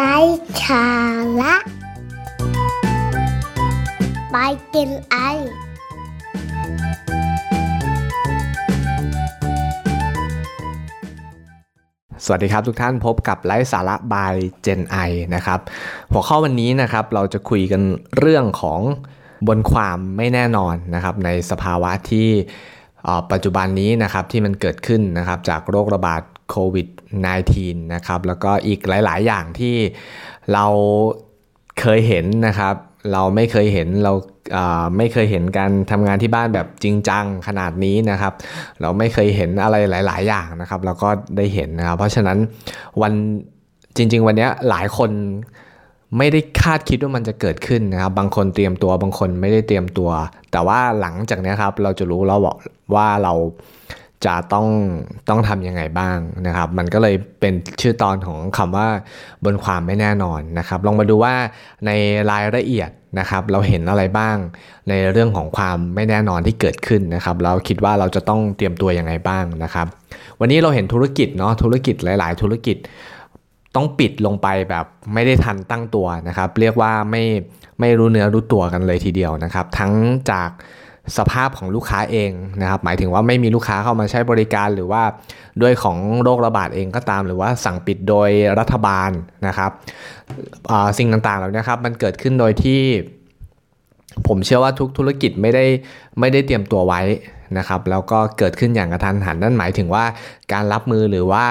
ไร้สาระไปกินไอ สวัสดีครับทุกท่านพบกับไลฟ์สาระบายเจนไอนะครับ หัวข้อวันนี้นะครับเราจะคุยกันเรื่องของบนความไม่แน่นอนนะครับ ในสภาวะที่ปัจจุบันนี้นะครับที่มันเกิดขึ้นนะครับจากโรคระบาดโควิด -19 นะครับแล้วก็อีกหลาย ๆ อย่างที่เราเคยเห็นนะครับ เราไม่เคยเห็นเราไม่เคยเห็นการทำงานที่บ้านแบบจริงจังขนาดนี้นะครับ เราไม่เคยเห็นอะไรหลาย ๆ อย่างนะครับเราก็ได้เห็นนะครับ เพราะฉะนั้นวันจริง ๆ วันนี้หลายคนไม่ได้คาดคิดว่ามันจะเกิดขึ้นนะครับ บางคนเตรียมตัวบางคนไม่ได้เตรียมตัว แต่ว่าหลังจากนี้ครับเราจะรู้แล้วว่าเรา จะต้องต้องทำยังไงบ้างนะครับ มันก็เลยเป็นชื่อตอนของคำว่าบนความไม่แน่นอนนะครับ ลองมาดูว่าในรายละเอียดนะครับ เราเห็นอะไรบ้างในเรื่องของความไม่แน่นอนที่เกิดขึ้นนะครับ เราคิดว่าเราจะต้องเตรียมตัวยังไงบ้างนะครับ วันนี้เราเห็นธุรกิจเนาะธุรกิจหลาย ๆ ธุรกิจต้องปิดลงไปแบบไม่ได้ทันตั้งตัวนะครับ เรียกว่าไม่ไม่รู้เนื้อรู้ตัวกันเลยทีเดียวนะครับ ทั้งจาก สภาพของลูกค้าเองนะครับ หมายถึงว่าไม่มีลูกค้าเข้ามาใช้บริการหรือว่าด้วยของโรคระบาดเองก็ตาม หรือว่าสั่งปิดโดยรัฐบาลนะครับอ่าสิ่งต่างๆเหล่านี้ครับมันเกิดขึ้นโดยที่ผมเชื่อว่าทุกธุรกิจไม่ได้ ไม่ได้เตรียมตัวไว้นะครับแล้วก็เกิดขึ้นอย่างกระทันหันนั่นหมายถึงว่าการรับมือหรือว่า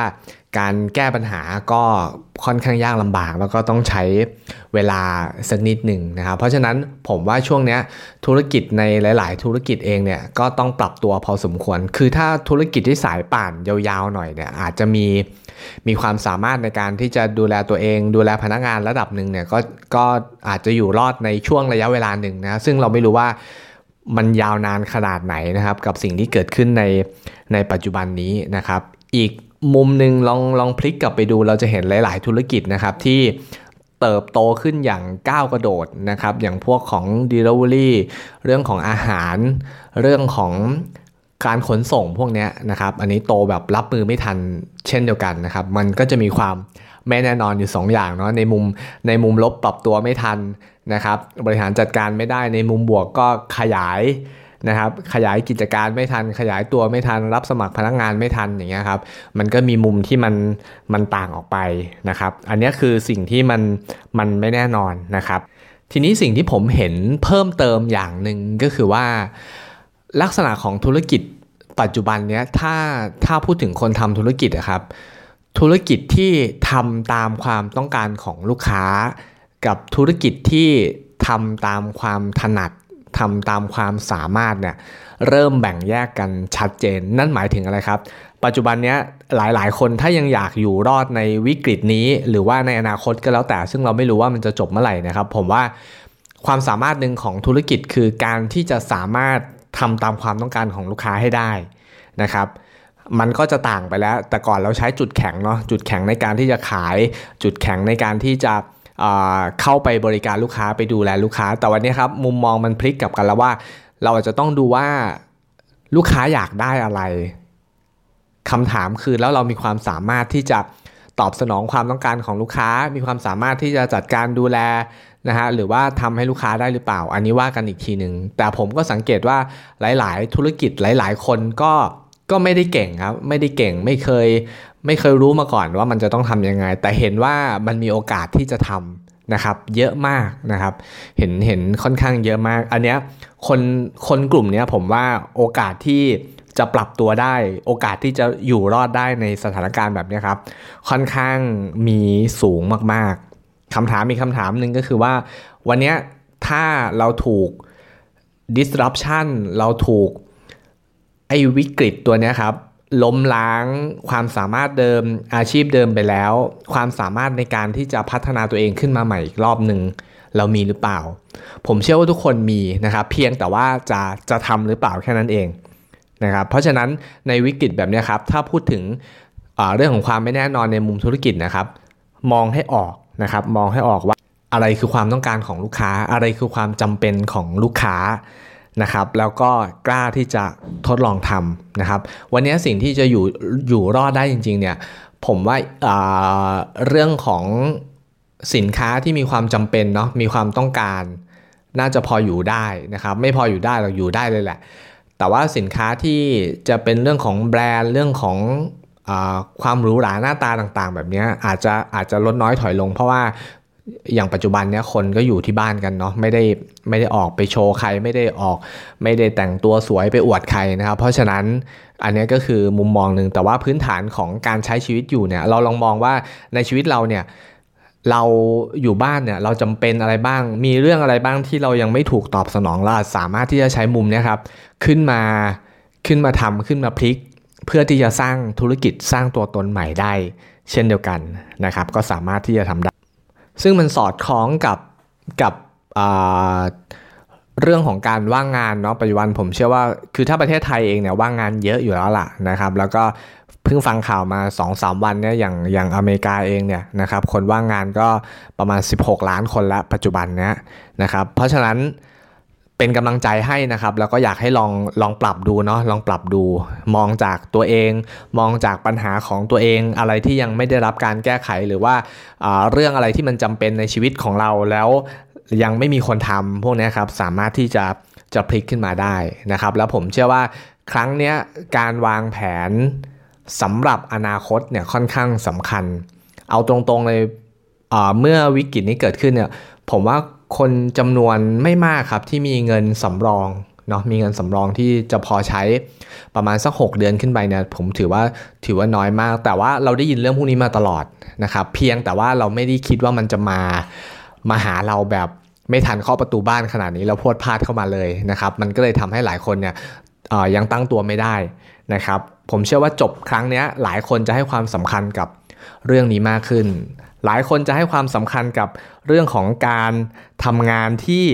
การแก้ปัญหาก็ค่อนข้างยากลำบาก แล้วก็ต้องใช้เวลาสักนิดหนึ่งนะครับ เพราะฉะนั้นผมว่าช่วงเนี้ยธุรกิจในหลาย ๆ ธุรกิจเองเนี่ยก็ต้องปรับตัวพอสมควร คือถ้าธุรกิจที่สายป่านยาว ๆ หน่อยเนี่ยอาจจะมีมีความสามารถในการที่จะดูแลตัวเอง ดูแลพนักงานระดับหนึ่งเนี่ยก็ก็อาจจะอยู่รอดในช่วงระยะเวลาหนึ่งนะซึ่งเราไม่รู้ว่า มันยาวนานขนาดไหนนะครับ กับสิ่งที่เกิดขึ้นในในปัจจุบันนี้นะครับ อีกมุมหนึ่งลองลองพลิกกลับไปดูเราจะเห็นหลาย ๆ ธุรกิจนะครับที่เติบโตขึ้นอย่างก้าวกระโดดนะครับ อย่างพวกของ Delivery เรื่องของอาหาร เรื่องของการขนส่งพวกนี้นะครับ อันนี้โตแบบรับมือไม่ทันเช่นเดียวกันนะครับ มันก็จะมีความไม่แน่นอนอยู่2อย่างเนาะในมุมในมุมลบปรับตัวไม่ทัน นะครับบริหารจัดการไม่ได้ในมุมบวกก็ขยายนะครับขยายกิจการไม่ทัน ขยายตัวไม่ทัน รับสมัครพนักงานไม่ทันอย่างเงี้ยครับมันก็มีมุมที่มันมันต่างออกไปนะครับ อันนี้คือสิ่งที่มันมันไม่แน่นอนนะครับ ทีนี้สิ่งที่ผมเห็นเพิ่มเติมอย่างหนึ่งก็คือว่า ลักษณะของธุรกิจปัจจุบันเนี้ยถ้าถ้าพูดถึงคนทำธุรกิจอะครับ ธุรกิจที่ทำตามความต้องการของลูกค้า กับธุรกิจที่ทำตามความถนัดทำตามความสามารถเนี่ยเริ่มแบ่งแยกกันชัดเจน นั่นหมายถึงอะไรครับ ปัจจุบันเนี้ยหลายๆ คนถ้ายังอยากอยู่รอดในวิกฤตนี้ หรือว่าในอนาคตก็แล้วแต่ ซึ่งเราไม่รู้ว่ามันจะจบเมื่อไหร่นะครับ ผมว่าความสามารถหนึ่งของธุรกิจคือการที่จะสามารถทำตามความต้องการของลูกค้าให้ได้นะครับมันก็จะต่างไปแล้ว แต่ก่อนเราใช้จุดแข็งเนาะจุดแข็งในการที่จะขายจุดแข็งในการที่จะ เข้าไปบริการลูกค้าไปดูแลลูกค้า แต่วันนี้ครับมุมมองมันพลิกกลับกันแล้วว่า เราอาจจะต้องดูว่าลูกค้าอยากได้อะไรคำถามคือแล้วเรามีความสามารถที่จะตอบสนองความต้องการของลูกค้า มีความสามารถที่จะจัดการดูแลนะฮะหรือว่าทำให้ลูกค้าได้หรือเปล่า อันนี้ว่ากันอีกทีหนึ่งแต่ผมก็สังเกตว่าหลาย ๆ ธุรกิจหลาย ๆ คนก็ก็ไม่ได้เก่งครับ ไม่ได้เก่งไม่เคย ไม่เคยรู้มาก่อนว่ามันจะต้องทำยังไง แต่เห็นว่ามันมีโอกาสที่จะทำนะครับ เยอะมากนะครับ เห็นเห็นค่อนข้างเยอะมาก อันเนี้ยคนคนกลุ่มเนี้ยผมว่าโอกาสที่จะปรับตัวได้ โอกาสที่จะอยู่รอดได้ในสถานการณ์แบบนี้ครับ ค่อนข้างมีสูงมากๆคำถามมีคำถามหนึ่งก็คือว่า วันนี้ถ้าเราถูก disruption เราถูกไอ้วิกฤตตัวนี้ครับ ล้มล้างความสามารถเดิมอาชีพเดิมไปแล้ว ความสามารถในการที่จะพัฒนาตัวเองขึ้นมาใหม่อีกรอบหนึ่งเรามีหรือเปล่า ผมเชื่อว่าทุกคนมีนะครับ เพียงแต่ว่าจะจะทำหรือเปล่าแค่นั้นเองนะครับเพราะฉะนั้นในวิกฤตแบบนี้ครับ ถ้าพูดถึงเรื่องของความไม่แน่นอนในมุมธุรกิจนะครับ มองให้ออกนะครับ มองให้ออกว่าอะไรคือความต้องการของลูกค้า อะไรคือความจำเป็นของลูกค้า นะครับแล้วก็กล้าที่จะทดลองทำนะครับ วันนี้สิ่งที่จะอยู่อยู่รอดได้จริง ๆ เนี่ย ผมว่าเรื่องของสินค้าที่มีความจำเป็นเนาะมีความต้องการ น่าจะพออยู่ได้นะครับ ไม่พออยู่ได้เราอยู่ได้เลยแหละ แต่ว่าสินค้าที่จะเป็นเรื่องของแบรนด์เรื่องของอความหรูหราหน้าตาต่างๆ แบบนี้อาจจะอาจจะลดน้อยถอยลง เพราะว่า อย่างปัจจุบันเนี้ยคนก็อยู่ที่บ้านกันเนาะไม่ได้ไม่ได้ออกไปโชว์ใครไม่ได้ออก ไม่ได้แต่งตัวสวยไปอวดใครนะครับเพราะฉะนั้นอันนี้ก็คือมุมมองหนึ่งแต่ว่าพื้นฐานของการใช้ชีวิตอยู่เนี่ยเราลองมองว่าในชีวิตเราเนี่ยเราอยู่บ้านเนี่ยเราจำเป็นอะไรบ้าง มีเรื่องอะไรบ้างที่เรายังไม่ถูกตอบสนองเราสามารถที่จะใช้มุมนี้ครับขึ้นมาขึ้นมาทำขึ้นมาพลิก เพื่อที่จะสร้างธุรกิจสร้างตัวตนใหม่ได้ เช่นเดียวกันนะครับ ก็สามารถที่จะทำได้ ซึ่งมันสอดคล้องกับกับเรื่องของการว่างงานเนาะปัจจุบันผมเชื่อว่าคือถ้าประเทศไทยเองเนี่ยว่างงานเยอะอยู่แล้วล่ะนะครับ แล้วก็เพิ่งฟังข่าวมา2-3วันเนี่ยอย่างอย่างอเมริกาเองเนี่ยนะครับคนว่างงานก็ประมาณ 16 ล้านคนละปัจจุบันเนี้ยนะครับเพราะฉะนั้น เป็นกำลังใจให้นะครับ แล้วก็อยากให้ลองลองปรับดูเนาะลองปรับดู มองจากตัวเอง มองจากปัญหาของตัวเอง อะไรที่ยังไม่ได้รับการแก้ไขหรือว่าเรื่องอะไรที่มันจำเป็นในชีวิตของเราแล้วยังไม่มีคนทำพวกนี้ครับสามารถที่จะจะพลิกขึ้นมาได้นะครับ แล้วผมเชื่อว่าครั้งนี้การวางแผนสำหรับอนาคตเนี่ยค่อนข้างสำคัญ เอาตรงๆเลยเมื่อวิกฤตนี้เกิดขึ้นเนี่ยผมว่า คนจำนวนไม่มากครับที่มีเงินสำรองเนาะมีเงินสำรองที่จะพอใช้ประมาณสัก 6 เดือนขึ้นไปเนี่ยผมถือว่าถือว่าน้อยมาก แต่ว่าเราได้ยินเรื่องพวกนี้มาตลอดนะครับเพียงแต่ว่าเราไม่ได้คิดว่ามันจะมามาหาเราแบบไม่ทันเข้าประตูบ้านขนาดนี้แล้วพวดพลาดเข้ามาเลยนะครับมันก็เลยทำให้หลายคนเนี่ยยังตั้งตัวไม่ได้นะครับผมเชื่อว่าจบครั้งนี้หลายคนจะให้ความสำคัญกับเรื่องนี้มากขึ้น หลายคนจะให้ความสำคัญกับเรื่องของการทำงานที่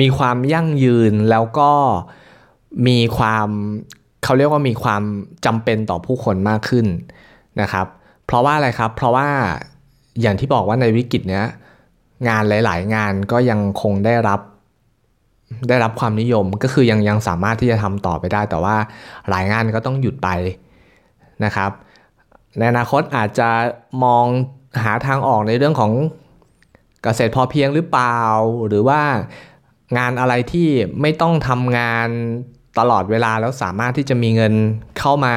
มีความยั่งยืนแล้วก็มีความเขาเรียกว่ามีความจำเป็นต่อผู้คนมากขึ้นนะครับ เพราะว่าอะไรครับ เพราะว่าอย่างที่บอกว่าในวิกฤตเนี้ยงานหลาย ๆ งานก็ยังคงได้รับได้รับความนิยมก็คือยังยังสามารถที่จะทำต่อไปได้ แต่ว่าหลายงานก็ต้องหยุดไปนะครับ ในอนาคตอาจจะมอง หาทางออกในเรื่องของเกษตรพอเพียงหรือเปล่า หรือว่างานอะไรที่ไม่ต้องทำงานตลอดเวลาแล้วสามารถที่จะมีเงินเข้ามา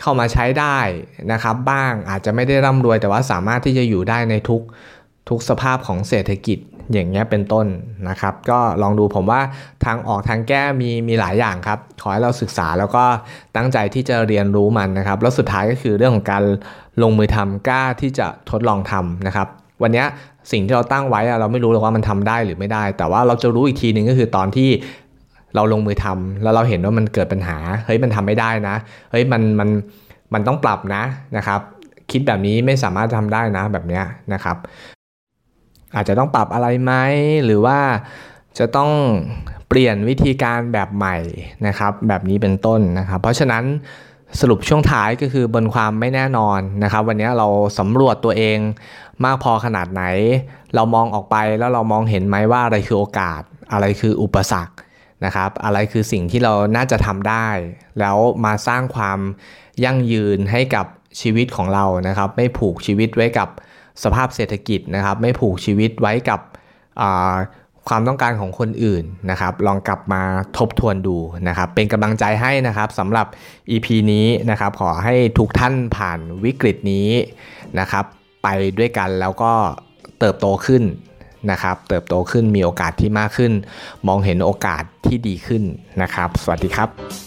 เข้ามาใช้ได้นะครับ บ้างอาจจะไม่ได้ร่ำรวยแต่ว่าสามารถที่จะอยู่ได้ในทุกทุกสภาพของเศรษฐกิจ อย่างเงี้ยเป็นต้นนะครับ ก็ลองดูผมว่าทางออกทางแก้มีมีหลายอย่างครับ ขอให้เราศึกษาแล้วก็ตั้งใจที่จะเรียนรู้มันนะครับ แล้วสุดท้ายก็คือเรื่องของการลงมือทำกล้าที่จะทดลองทำนะครับ วันนี้สิ่งที่เราตั้งไว้เราไม่รู้หรอกว่ามันทำได้หรือไม่ได้ แต่ว่าเราจะรู้อีกทีหนึ่งก็คือตอนที่เราลงมือทำแล้วเราเห็นว่ามันเกิดปัญหาเฮ้ยมันทำไม่ได้นะเฮ้ยมันมันมันต้องปรับนะนะครับคิดแบบนี้ไม่สามารถทำได้นะแบบนี้นะครับ อาจจะต้องปรับอะไรไหมหรือว่าจะต้องเปลี่ยนวิธีการแบบใหม่นะครับ แบบนี้เป็นต้นนะครับ เพราะฉะนั้นสรุปช่วงท้ายก็คือบนความไม่แน่นอนนะครับ วันนี้เราสำรวจตัวเองมากพอขนาดไหน เรามองออกไปแล้วเรามองเห็นไหมว่าอะไรคือโอกาส อะไรคืออุปสรรคนะครับ อะไรคือสิ่งที่เราน่าจะทำได้ แล้วมาสร้างความยั่งยืนให้กับชีวิตของเรานะครับ ไม่ผูกชีวิตไว้กับ สภาพเศรษฐกิจนะครับ ไม่ผูกชีวิตไว้กับความต้องการของคนอื่นนะครับ ลองกลับมาทบทวนดูนะครับ เป็นกำลังใจให้นะครับสำหรับ EP นี้นะครับ ขอให้ทุกท่านผ่านวิกฤตนี้นะครับ ไปด้วยกันแล้วก็เติบโตขึ้นนะครับ เติบโตขึ้นมีโอกาสที่มากขึ้น มองเห็นโอกาสที่ดีขึ้นนะครับ สวัสดีครับ